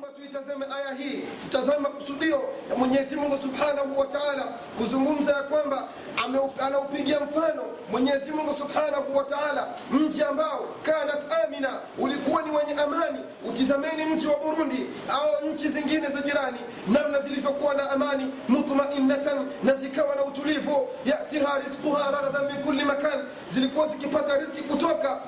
naomba tuitazame aya hii tutazame makusudio ya mwenyezi mungu subhanahu wa taala kuzungumza ya kwamba anaupigia mfano mwenyezi mungu subhanahu wa taala. Mji ambao kanat amina ulikuwa ni wenye amani. Utizameni mji wa burundi au nchi zingine za jirani namna zilivyokuwa na amani mutmainatan na zikawa na utulivu. Yatiha rizquha raghadan min kulli makan. Zilikuwa zikipata riziki kutoka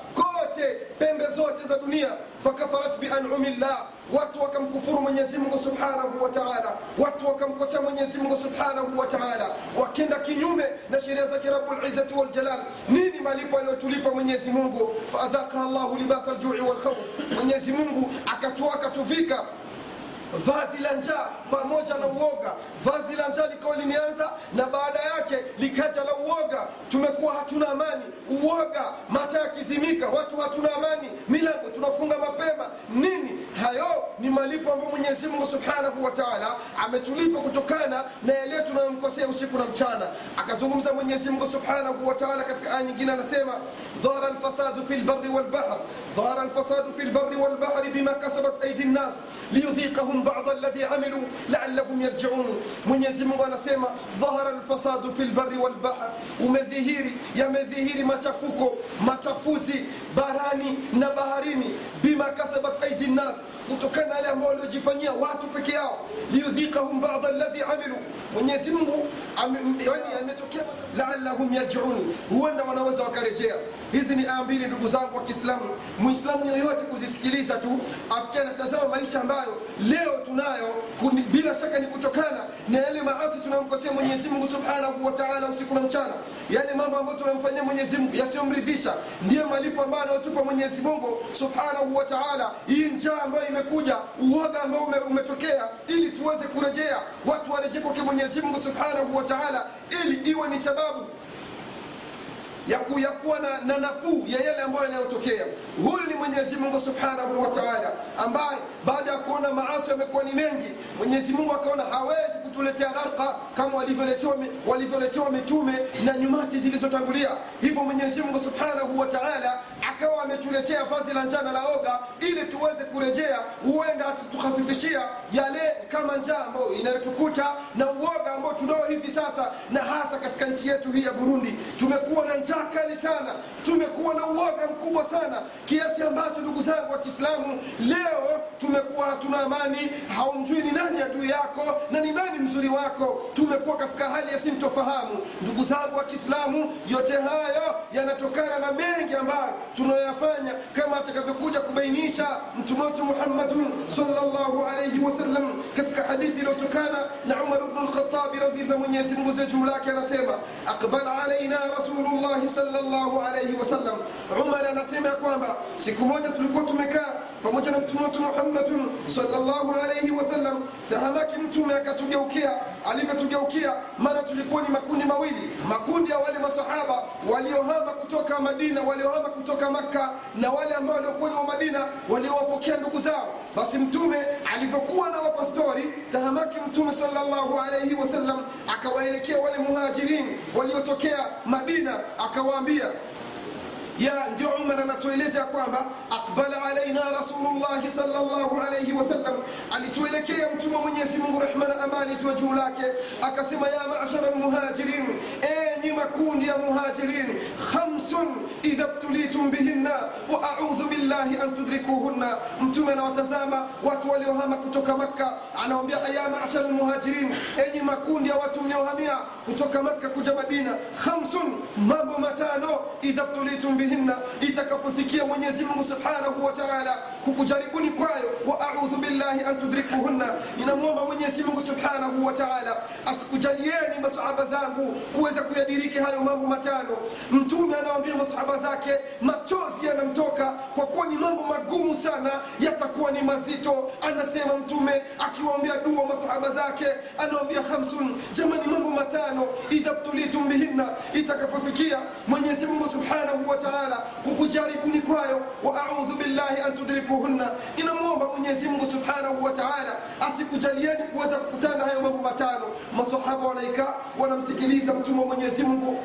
kote pembe zote za dunia fakafarat bianumi llah watu wakamkufuru mwenyezi mungu subhanahu wa taala. Watu wakamkosea mwenyezi mungu subhanahu wa taala. Wakenda kinyume na sheria zake rabulizati waljalal nini malipo aliyotulipa mwenyezi mungu? Faadhakaha llahu libasa ljui walkhauf mwenyezi mungu akatua akatuvika vazi la njaa pamoja na uoga. Vazi la njaa likawa limeanza na baada yake likaja la uoga. Tumekuwa hatuna amani. Uoga mata yakizimika watu hatuna amani. Milango tunafunga mapema. Nini? Hayo ni malipo ambayo mwenyezi mungu subhanahu wa taala ametulipa kutokana na yale tunayomkosea usiku na mchana. Akazungumza mwenyezi mungu subhanahu wa taala katika aya nyingine anasema dhara lfasadu fi lbari walbahr ظهر الفساد في البر والبحر بما كسبت أيدي الناس ليذيقهم بعض الذي عملوا لعلهم يرجعون. من يزم ونسيما ظهر الفساد في البر والبحر. ومذيهيري يا مذيهيري ما تفوكو ما تفوزي براني نبهريني بما كسبت أيدي الناس. Kutokana na yale ambao waliojifanyia watu peke yao. Liyudhikahum bada alladhi amilu. Mwenyezi mungu yani ametokea laalahum yarjiun. Huenda wanaweza wakarejea. Hizi ni aya mbili ndugu zangu wa kiislamu. Mwislamu yoyote kuzisikiliza tu afikia anatazama maisha ambayo leo tunayo bila shaka ni kutokana na yale maasi tunamkosea mwenyezi mungu subhanahu wa taala usiku na mchana. Yale mambo ambayo tunamfanyia mwenyezi mungu yasiyomridhisha. Ndiyo malipo ambayo anayotupa mwenyezi mungu subhanahu wa taala. Hii njaa ambayo imekuja uoga ambao umetokea ili tuweze kurejea. Watu warejee kwake mwenyezi mungu subhanahu wa taala ili iwe ni sababu ya, ku, ya kuwa na, na nafuu ya yale ambayo yanayotokea. Huyu ni mwenyezi mungu subhanahu wa ambaye baada ya kuona maasi yamekuwa ni mengi mwenyezi mungu akaona hawezi kutuletea gharqa kama walivyoletewa mitume na nyumati zilizotangulia. Hivyo mwenyezi mungu subhanahu wa akawa ametuletea vazi la njana la oga ili tuweze kurejea huenda tukafifishia yale kama njaa ambayo inayotukuta na uoga ambao tunao hivi sasa na hasa katika nchi yetu hii ya burundi. Tumekuwa na njaa kali sana. Tumekuwa na uoga mkubwa sana kiasi ambacho ndugu zangu wa kiislamu leo tumekuwa hatuna amani. Haumjui ni nani adui yako na ni nani mzuri wako. Tumekuwa katika hali ya sintofahamu. Ndugu zangu wa kiislamu yote hayo yanatokana na mengi ambayo tunayoyafanya. Kama atakavyokuja kubainisha mtume wetu muhammadun salllahu alaihi wasallam katika hadithi iliyotokana na umar bnu lkhatabi radhi za juu lake anasema aqbal alaina rasulullahi salllahu alaihi wasallam umar anasema ya kwamba siku moja tulikuwa tumekaa pamoja na mtume wetu muhammadun salllahu alaihi wasallam tahamaki mtume akatugeukia alivyotugeukia mara tulikuwa ni makundi mawili. Makundi ya wale masahaba waliohama kutoka madina waliohama kutoka makka na wale ambao waliokuwa ni wa madina waliowapokea ndugu zao basi mtume alivyokuwa na wapastori tahamaki mtume salllahu alaihi wasallam akawaelekea wale muhajirin waliotokea madina akawaambia ya ndio umar anatueleza ya kwamba aqbala alaina rasulullahi salllahu alaihi wasallam alituelekea mtume wa mwenyezi mungu rehma na amani ziwe juu lake akasema ya mashara lmuhajirin enyi makundi ya muhajirin khamsun idha btulitum bihinna wa billahi an tudrikuhunna. Mtume anawatazama watu waliohama kutoka makka anawambia aya mashara lmuhajirin enyi makundi ya watu mliohamia kutoka makka kuja madina khamsun mambo matano idha btulitum bihinna. Itakapofikia mwenyezi subhanahu wa taala kukujaribuni kwayo wa billahi an tudrikuhunna. Ninamwomba mwenyezi subhanahu wa taala asikujalieni masahaba zangu kuweza kuyadiriki hayo mambo matano. Mtume anawambia masahaba zake machozi yanamtoka kwa kuwa ni mambo magumu sana yatakuwa ni mazito anasema mtume akiwaambia dua masahaba zake anawambia khamsun jamani mambo matano idha btulitum bihinna itakapofikia mwenyezi subhanahu wa taala kukujaribuni kwayo wa audhu billahi an tudrikuhunna ninamwomba mwenyezi subhanahu wa asikujalieni kuweza kukutana hayo mambo matano. Masahaba wanaikaa wanamsikiliza mtume wa mwenyezi mungu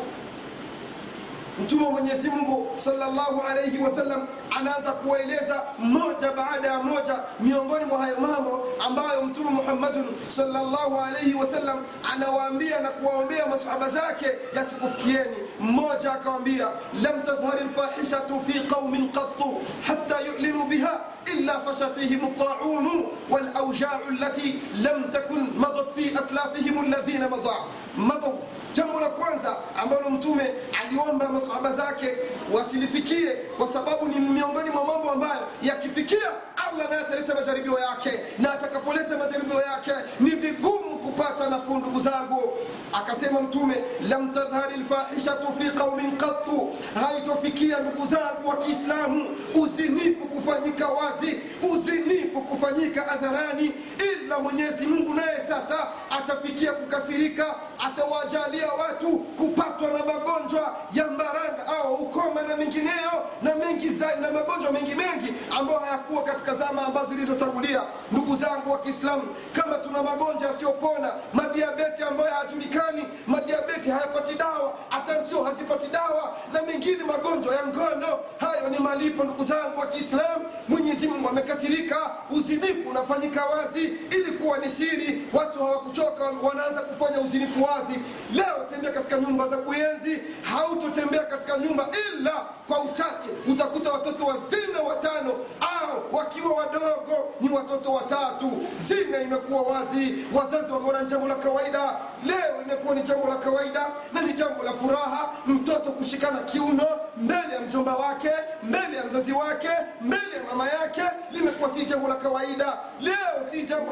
mtume wa mwenyezi mungu salllahu alaihi wasallam anaanza kuwaeleza moja baada ya moja miongoni mwa hayo mambo ambayo mtume muhammadun salllahu alaihi wasallam anawaambia na kuwaombea masahaba zake yasikufikieni mmoja akawambia lam tadhhari lfahishatu fi qaumin qattu hatta yulinu biha إلا فشى فيهم الطاعون والأوجاع التي لم تكن مضت في أسلافهم الذين مضى madhou. Jambo la kwanza ambalo mtume aliomba masahaba zake wasilifikie, kwa sababu ni miongoni mwa mambo ambayo yakifikia Allah naye ataleta majaribio yake, na atakapoleta majaribio yake ni vigumu kupata nafuu. Ndugu zangu, akasema mtume, lam tadhhari lfahishatu fi qaumin qattu, haitofikia ndugu zangu wa Kiislamu uzinifu kufanyika wazi, uzinifu kufanyika adharani ila Mwenyezi Mungu naye sasa atafikia kukasirika atawajalia watu kupatwa na magonjwa ya mbaranga au ukoma na mengineyo na mengi zaidi na magonjwa mengi mengi ambayo hayakuwa katika zama ambazo zilizotangulia. Ndugu zangu wa kiislamu kama tuna magonjwa yasiyopona madiabeti ambayo hayajulikani madiabeti hayapati dawa atansio hazipati dawa na mengine magonjwa ya ngono hayo ni malipo ndugu zangu wa kiislamu. Mwenyezi mungu amekasirika uzinifu unafanyika wazi. Ili kuwa ni siri watu hawakuchoka wanaanza kufanya uzinifu wazi. Leo tembea katika nyumba za kuenzi hautotembea katika nyumba ila kwa uchache utakuta watoto wa zina watano au wakiwa wadogo ni watoto watatu. Zina imekuwa wazi. Wazazi wameona ni jambo la kawaida. Leo imekuwa ni jambo la kawaida na ni jambo la furaha. Mtoto kushikana kiuno mbele ya mjomba wake mbele ya mzazi wake mbele ya mama yake limekuwa si jambo la kawaida. Leo si jambo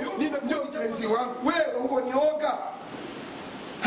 wewe huo ni oga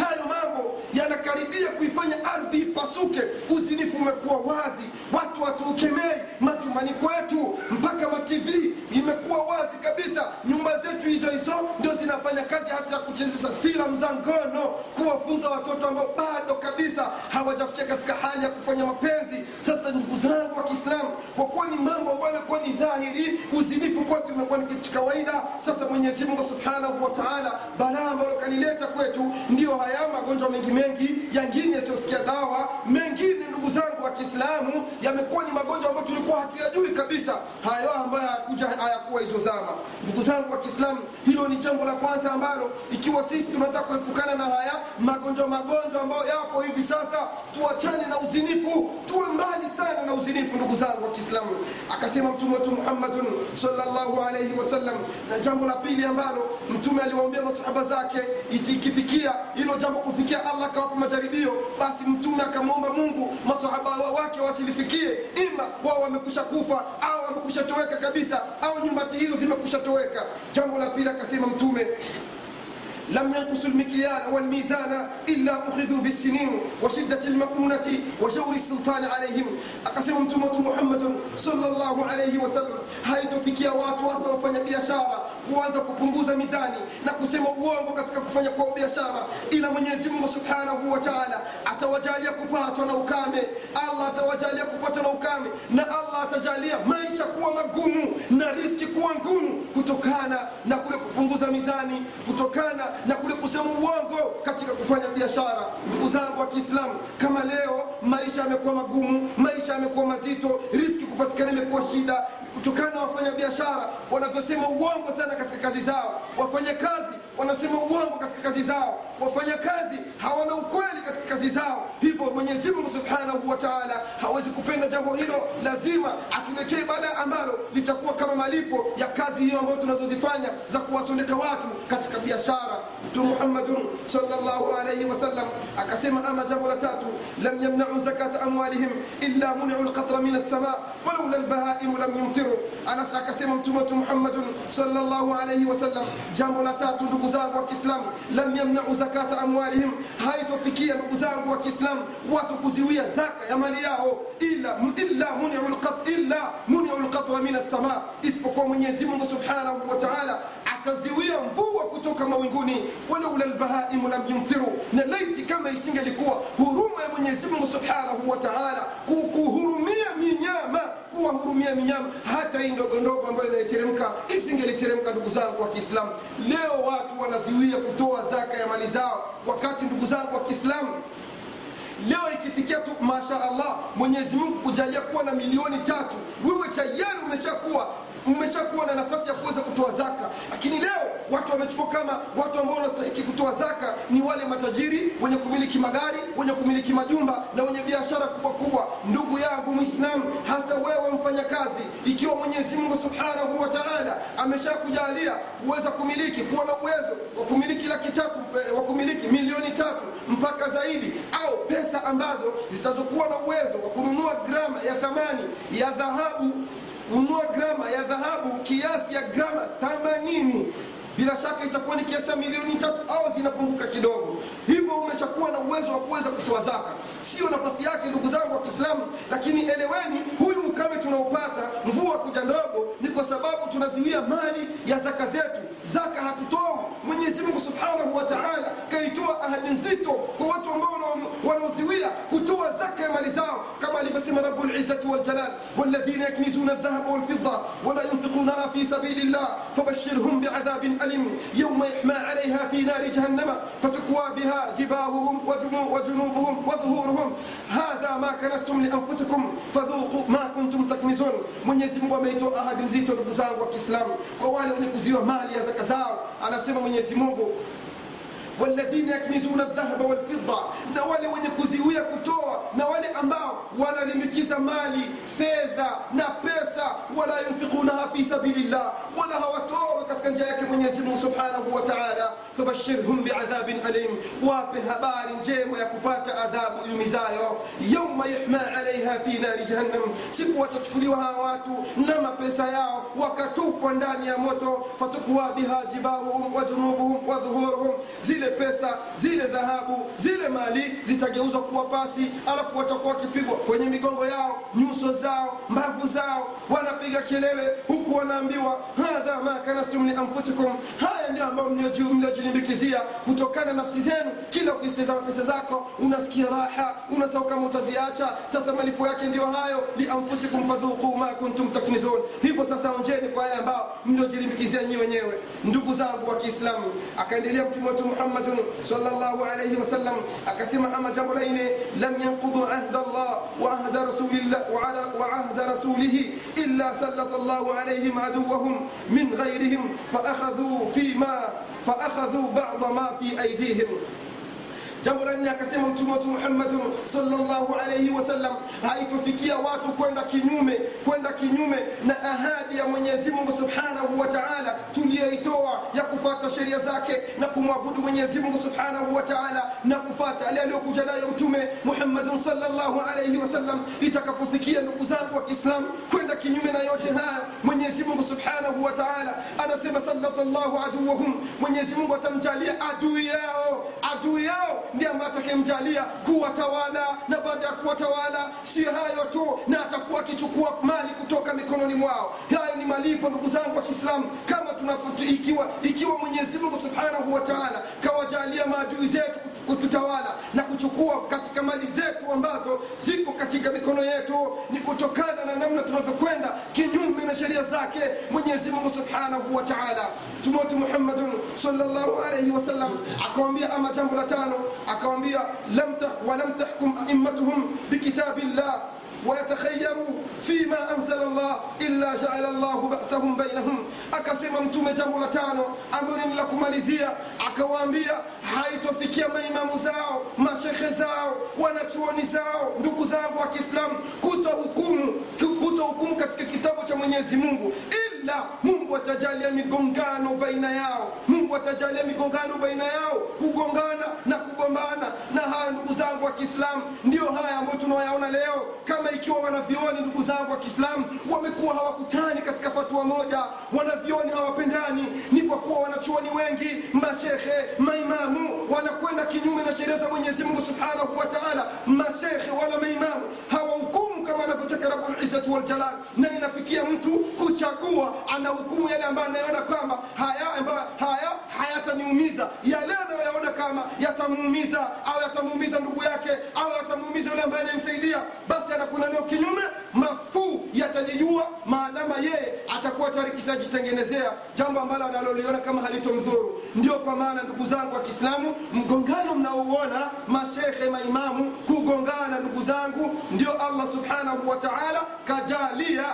hayo mambo yanakaribia kuifanya ardhi ipasuke. Uzinifu umekuwa wazi watu watuukemei majumbani kwetu mpaka matv imekuwa wazi kabisa. Nyumba zetu hizo hizo ndio zinafanya kazi hata ya kuchezesha filamu za ngono kuwafunza watoto ambao bado kabisa hawajafikia katika hali ya kufanya mapenzi. Sasa ndugu zangu wa kiislamu kwa kuwa ni mambo ambayo yamekuwa ni dhahiri uzinifu kwetu imekuwa ni kitu kawaida. Sasa mwenyezi mungu subhanahu wa taala balaa ambalo kalileta kwetu ndio haya magonjwa mengi mengi yangine yasiyosikia dawa mengine ndugu zangu wa kiislamu yamekuwa ni magonjwa ambayo tulikuwa hatuyajui kabisa. Hayo ambayo hayakuja hayakuwa hizo zama. Ndugu zangu wa kiislamu hilo ni jambo la kwanza ambalo ikiwa sisi tunataka kuepukana na haya magonjwa magonjwa ambayo yapo hivi sasa tuachane na uzinifu tuwe mbali sana na uzinifu ndugu zangu wa kiislamu. Akasema mtume wetu muhammadun salllahu alaihi wasallam na jambo la pili ambalo mtume aliwaambia masahaba zake ikifikia hilo jambo kufikia allah akawapa majaribio basi mtume akamwomba mungu masahaba wa, wake wasilifikie ima wao wamekusha kufa au wamekusha toweka kabisa au nyumbati hizo zimekusha toweka. Jambo la pili akasema mtume لم ينقص المكيال والميزان إلا أخذوا بالسنين وشدة المؤونة وجور السلطان عليهم أقسم أنتم محمد صلى الله عليه وسلم هاي تفكي وات واسوا فني بيشارة kuanza kupunguza mizani na kusema uongo katika kufanya kwao biashara. Ila mwenyezi mungu subhanahu wa taala atawajalia kupatwa na ukame. Allah atawajalia kupatwa na ukame. Na allah atajalia maisha kuwa magumu na riski kuwa ngumu kutokana na kule kupunguza mizani kutokana na kule kusema uongo katika kufanya biashara. Ndugu zangu wa kiislamu kama leo maisha yamekuwa magumu maisha yamekuwa mazito riski kupatikana imekuwa shida kutokana na wafanya biashara wanavyosema uongo sana katika kazi zao. Wafanya kazi wanasema uongo katika kazi zao. Wafanya kazi hawana ukweli katika kazi zao. Hivyo mwenyezi mungu subhanahu wa taala hawezi kupenda jambo hilo. Lazima atuletee baada ambalo litakuwa kama malipo ya kazi hiyo ambayo tunazozifanya za kuwasondeka watu katika biashara. Mtume muhammadun salllahu alaihi wasallam akasema ama jambo la tatu lam yamnau zakata amwalihim illa muniu lqatra min alsama walaula lbahaimu lam yumtiru. Anas akasema mtume wetu muhammadun salllahu alaihi wasallam jambo la tatu ndugu zangu wa kiislamu lam yamnau zakata amwalihim. Haitofikia ndugu zangu wa kiislamu watu kuziwia zaka ya mali yao illa illa muniu lqat- illa muniu lqatra min alsama isipokuwa mwenyezi mungu kutoka mawinguni. Walaula lbahaimu lam yumtiru. Na laiti kama isingelikuwa huruma ya mwenyezi subhanahu wa taala kukuhurumia kuwahurumia minyama hata hii ndogo ndogo ambayo inaiteremka isingeliteremka ndugu zangu wa kiislamu. Leo watu wanaziwia kutoa zaka ya mali zao wakati ndugu zangu wa kiislamu. Leo ikifikia tu masha allah mwenyezi mungu kujalia kuwa na milioni tatu wewe tayari umeshakuwa umeshakuwa na nafasi ya kuweza kutoa zaka. Lakini leo watu wamechukua kama watu ambao wanastahiki kutoa zaka ni wale matajiri wenye kumiliki magari wenye kumiliki majumba na wenye biashara kubwa kubwa. Ndugu yangu mwislamu hata wewe mfanyakazi ikiwa mwenyezi mungu subhanahu wa taala ameshakujalia kuweza kumiliki kuwa na uwezo wa kumiliki laki tatu eh, wa kumiliki milioni tatu mpaka zaidi au pesa ambazo zitazokuwa na uwezo wa kununua grama ya thamani ya dhahabu kununua grama ya dhahabu kiasi ya grama 80 bila shaka itakuwa ni kiasi ya milioni tatu au zinapunguka kidogo. Hivyo umeshakuwa na uwezo wa kuweza kutoa zaka sio nafasi yake ndugu zangu wa kiislamu lakini eleweni huyu ukame tunaopata mvua kuja ndogo ni kwa sababu tunaziwia mali ya zaka zetu zaka hatutoi mwenyezi mungu subhanahu wa taala kaitoa ahadi nzito kwa watu ambao wanaoziwia kutoa zaka ya mali zao kama alivyosema rabulizati waljalal والذين يكنزون الذهب والفضة ولا ينفقونها في سبيل الله فبشرهم بعذاب أليم يوم يحمى عليها في نار جهنم فتكوى بها جباههم rasuluhum hadha ma kanastum li anfusikum ma kuntum taknizun. Mwenyezi Mungu ameitoa ahadi nzito, ndugu zangu wa Kiislamu, kwa wale wenye kuziwa mali ya zaka zao, anasema Mwenyezi Mungu والذين يكنزون الذهب والفضة نوال وين كوزيويا كتو نوال أمباو وأنا لمكيزا مالي فيذا نابيسا ولا ينفقونها في سبيل الله ولا هو كتك جاك من يسمو سبحانه وتعالى فبشرهم بعذاب أليم. وابه بار جيم يكبات عذاب يمزايو يوم يحمى عليها في نار جهنم. سكوة تشكليوها واتو نما بيسا ياو وكتوك وانداني موتو فتكوى بها جباههم وجنوبهم وظهورهم. زيلي pesa zile dhahabu zile mali zitageuzwa kuwa pasi alafu watakuwa wakipigwa kwenye migongo yao nyuso zao mbavu zao wanapiga kelele huku wanaambiwa hadha ma kanastum lianfusikum haya ndio ambayo mliojilimbikizia kutokana nafsi zenu. Kila ukizitazama pesa zako unasikia raha unasahau kama utaziacha. Sasa malipo yake ndio hayo. Lianfusikum fadhuquu ma kuntum taknizun. Hivyo sasa kwa yale ambao mliojilimbikizia nyi wenyewe ndugu zangu wa kiislamu akaendelea mtume wetu muhammadun sallallahu alayhi wasallam akasema ama jambo la nne lam yanqudu ahda allah wa ahda rasulillah wa ahda rasulihi illa sallata allahu alayhim aduwahum min ghayrihim faakhadhu fima faakhadhu bada ma fi aydihim jambo la nne akasema mtume wetu muhammadun salllahu alaihi wasallam haitofikia watu kwenda kinyume kwenda kinyume na ahadi ya mwenyezi mungu subhanahu wa taala tuliyoitoa ya kufata sheria zake na kumwabudu mwenyezi mungu subhanahu wa taala na kufata ale aliyokuja nayo mtume muhammadun salllahu alaihi wasallam itakapofikia ndugu zangu wa Kiislamu kwenda kinyume na yote haya mwenyezi mungu subhanahu wa taala anasema sallata llahu aduwahum mwenyezi mungu atamjalia adui yao adui yao ndiye ambaye atakayemjalia kuwatawala na baada ya kuwatawala sio hayo tu na atakuwa akichukua mali kutoka mikononi mwao. Hayo ni malipo ndugu zangu wa kiislamu kama tunafutu, ikiwa, ikiwa mwenyezi subhanahu wa taala kawajalia maadui zetu kututawala na kuchukua katika mali zetu ambazo ziko katika mikono yetu ni kutokana na namna tunavyokwenda kinyume na sheria zake mwenyezi mungu subhanahu wa taala. Tumotu muhammadun salllahu wasallam akawambia ama jambo la tano akawambia walam tahkum aimmatuhum bikitabi llah wayatakhayaru fima anzala llah illa jaala llahu basahum bainahum, akasema Mtume jambo la tano ambalo la kumalizia, akawaambia haitofikia maimamu zao mashekhe zao wanachuoni zao ndugu zangu wa Kiislamu kutohukumu kutohukumu katika kitabu cha Mwenyezi Mungu ila mungu atajalia migongano baina yao. Mungu atajalia migongano baina yao. Kugongana na kugombana. Na haya ndugu zangu wa kiislamu ndio haya ambayo tunayaona leo. Kama ikiwa wanavyoni ndugu zangu wa kiislamu wamekuwa hawakutani katika fatua moja. Wanavyoni hawapendani. Ni kwa kuwa wanachuoni wengi mashekhe maimamu wanakwenda kinyume na sheria za mwenyezi mungu subhanahu wa taala. Mashekhe wala maimamu hawahukumu kama anavyotaka rabulizati waljalal na inafikia mtu kuchagua ana hukumu yale ambayo anayoona kwamba haya ambayo haya hayataniumiza, yale anayoyaona kama yatamuumiza au yatamuumiza ndugu yake au yatamuumiza yule ambaye anayemsaidia basi anakwenda kinyume. Mafuu yatajijua maadama yeye atakuwa tayari kishajitengenezea jambo ambalo analoliona kama halitomdhuru. Ndio kwa maana ndugu zangu wa kiislamu mgongano mnaouona mashekhe maimamu kugongana ndugu zangu ndio allah subhanahu wa kajalia.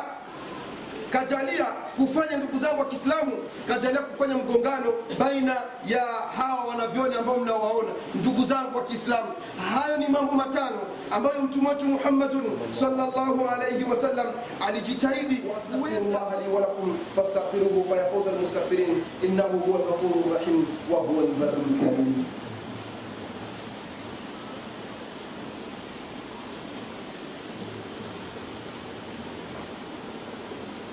Kajalia kufanya ndugu zangu wa kiislamu kajalia kufanya mgongano baina ya hawa wanavyoni ambao mnawaona ndugu zangu wa kiislamu. Hayo ni mambo matano ambayo mtume wetu muhammadun salllahu alaihi wasallam alijitahidi. Astaghfirullah li walakum fastaghfiruhu fayafuza almustaghfirin innahu huwa lghafuru rahim wa huwa lbarru lkarim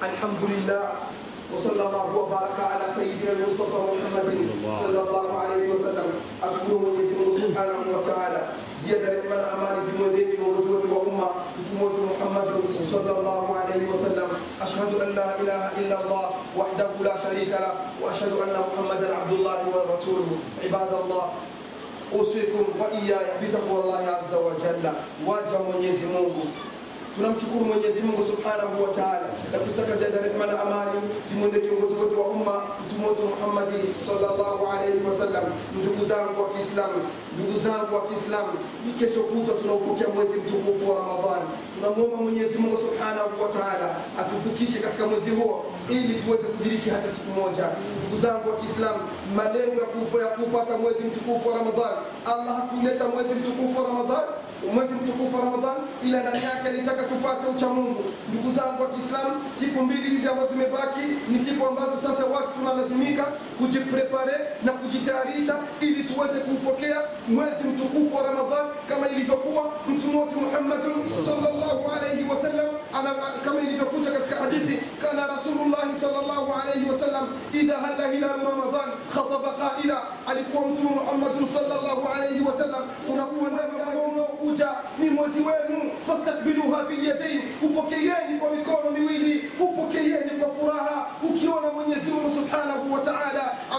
الحمد لله وصلى الله وبارك على سيدنا المصطفى محمد صلى الله عليه وسلم. أشكر من سبحانه وتعالى. زيادة من الأمان زمودين وغزوة وأمة جمهور محمد صلى الله عليه وسلم. أشهد أن لا إله إلا الله وحده لا شريك له وأشهد أن محمدا عبد الله ورسوله. عباد الله أوصيكم وإياي بتقوى الله عز وجل. واجه من يزمه tunamshukuru mwenyezi mungu subhanahu wa taala na kutaka ziada rehma na amani zimwende kiongozi wote wa umma mtume wetu muhammadi sallallahu alaihi wasallam ndugu zangu wa kiislamu ndugu zangu wa kiislamu. Ni kesho kutwa tunaupokea mwezi mtukufu wa ramadhani. Tunamwomba mwenyezi mungu subhanahu wa taala atufikishe katika mwezi huo ili tuweze kudiriki hata siku moja. Ndugu zangu wa kiislamu malengo ya kupata mwezi mtukufu wa ramadhani allah hakuleta mwezi mtukufu wa ramadhani mwezi mtukufu wa ramadhan ila ndani yake alitaka tupate ucha mungu ndugu zangu wa kiislamu siku mbili hizi ambazo zimebaki ni siku ambazo sasa watu tunalazimika kujiprepare na kujitayarisha ili tuweze kupokea mwezi mtukufu wa ramadhan kama ilivyokuwa mtume wetu Muhammad sallallahu alayhi wasallam kama ilivyokuja katika hadithi kana Rasulullah sallallahu alayhi wasallam idha hala hilalu Ramadhan khataba qaila. Alikuwa mtume Muhammad sallallahu alayhi wasallam unakuwa ambao unaokuja ni mwezi wenu. Fastakbiluha bilyadain upokeeni kwa mikono miwili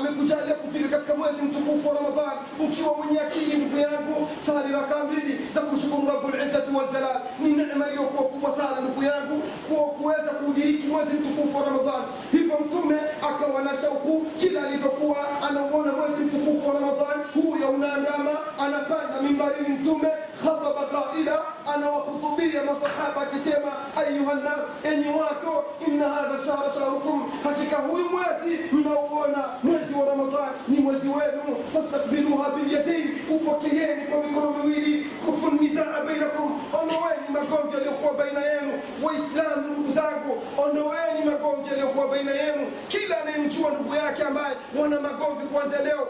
amekujalia kufika katika mwezi mtukufu wa ramadhan ukiwa mwenye akili ndugu yangu sali raka mbili za kumshukuru rabulizati waljalal ni neema iliyokuwa kubwa sana ndugu yangu kuwa kuweza kuudiriki mwezi mtukufu wa ramadhan hivyo mtume akawa na shauku kila alivyokuwa anauona mwezi mtukufu wa ramadhan huyo unaandama anapanda mimbarini mtume khataba qaila anawahutubia masahaba akisema ayuha nnas enyi watu inna hadha shahra shahrukum hakika huyu mwezi mnauona mwezi bilyadain kwa mikono miwili kufunizana bainakum. Ondoweni magomvi yaliyokuwa baina yenu waislamu ndugu zangu. Ondoweni magomvi yaliyokuwa baina yenu. Kila anayemjua ndugu yake ambaye wana magomvi kuanzia leo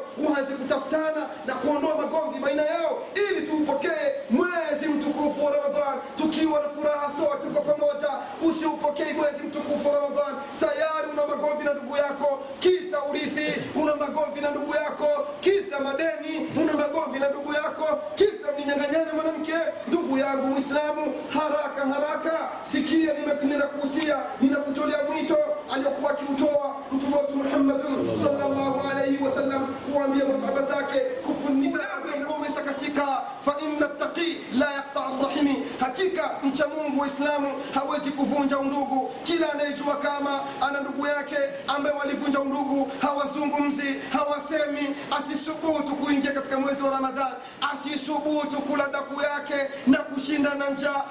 asisubutu kula daku yake na kushinda na njaa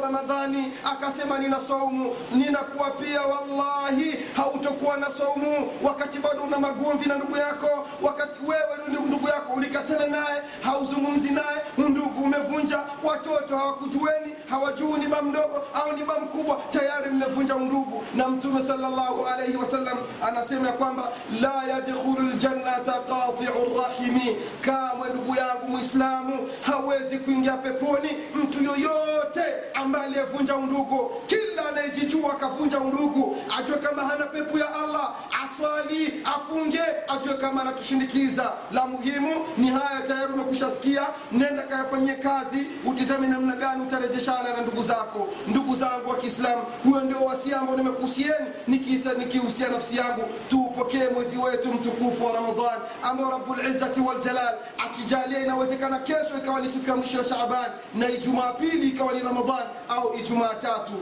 ramadhani akasema nina saumu. Ninakuwa pia wallahi hautokuwa na saumu. Wakati bado una magomvi na ndugu yako wakati wewe ndugu yako ulikatana naye hauzungumzi naye undugu umevunja watoto hawakujueni hawajui ni ba mdogo au ni ba mkubwa tayari mmevunja undugu. Na mtume salllahu alaihi wasallam anasema ya kwamba la yadkhulu ljannata qatiu rahimi. Kamwe ndugu yangu mwislamu hawezi kuingia peponi mtu yoyote ambaye aliyevunja undugu kila anayejijua akavunja undugu ajue kama hana pepo ya allah aswali afunge ajue kama anatushindikiza la muhimu ni haya tayari umekushasikia nenda kayafanyie kazi utizame namna gani utarejeshana na ndugu zako. Ndugu zangu wa kiislamu huyo ndio wasia ambao nimekuhusieni nikisa nikihusia nafsi yangu. Tuupokee mwezi wetu mtukufu wa ramadan ambao rabulizzati waljalal akijalia inawezekana kesho ikawa ni siku ya mwisho ya shaaban na ijumaa pili ikawa ni ramadan au ijumaa tatu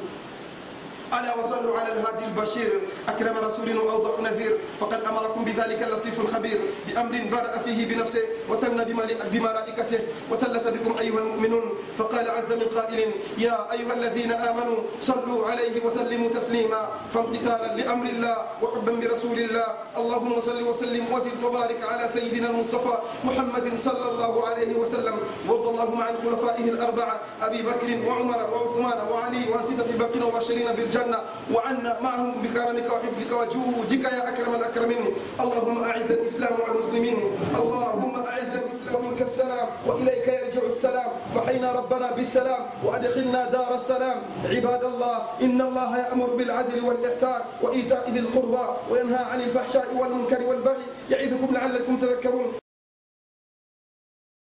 ألا وصلوا على الهادي البشير. أكرم رسول وأوضح نذير. فقد أمركم بذلك اللطيف الخبير. بأمر بدأ فيه بنفسه وثنى بملائكته وثلث بكم أيها المؤمنون. فقال عز من قائل يا أيها الذين آمنوا صلوا عليه وسلموا تسليما. فامتثالا لأمر الله وحبا برسول الله. اللهم صل وسلم وزد وبارك على سيدنا المصطفى محمد صلى الله عليه وسلم. وارض اللهم عن خلفائه الأربعة أبي بكر وعمر وعثمان وعلي وعن ستة باقين وبشرين بالجنة. الجنة وعنا معهم بكرمك وحفظك وجودك يا أكرم الأكرمين. اللهم أعز الإسلام والمسلمين. اللهم أعز الإسلام منك السلام وإليك يرجع السلام. فحينا ربنا بالسلام وأدخلنا دار السلام. عباد الله إن الله يأمر بالعدل والإحسان وإيتاء ذي القربى وينهى عن الفحشاء والمنكر والبغي. يعظكم لعلكم تذكرون.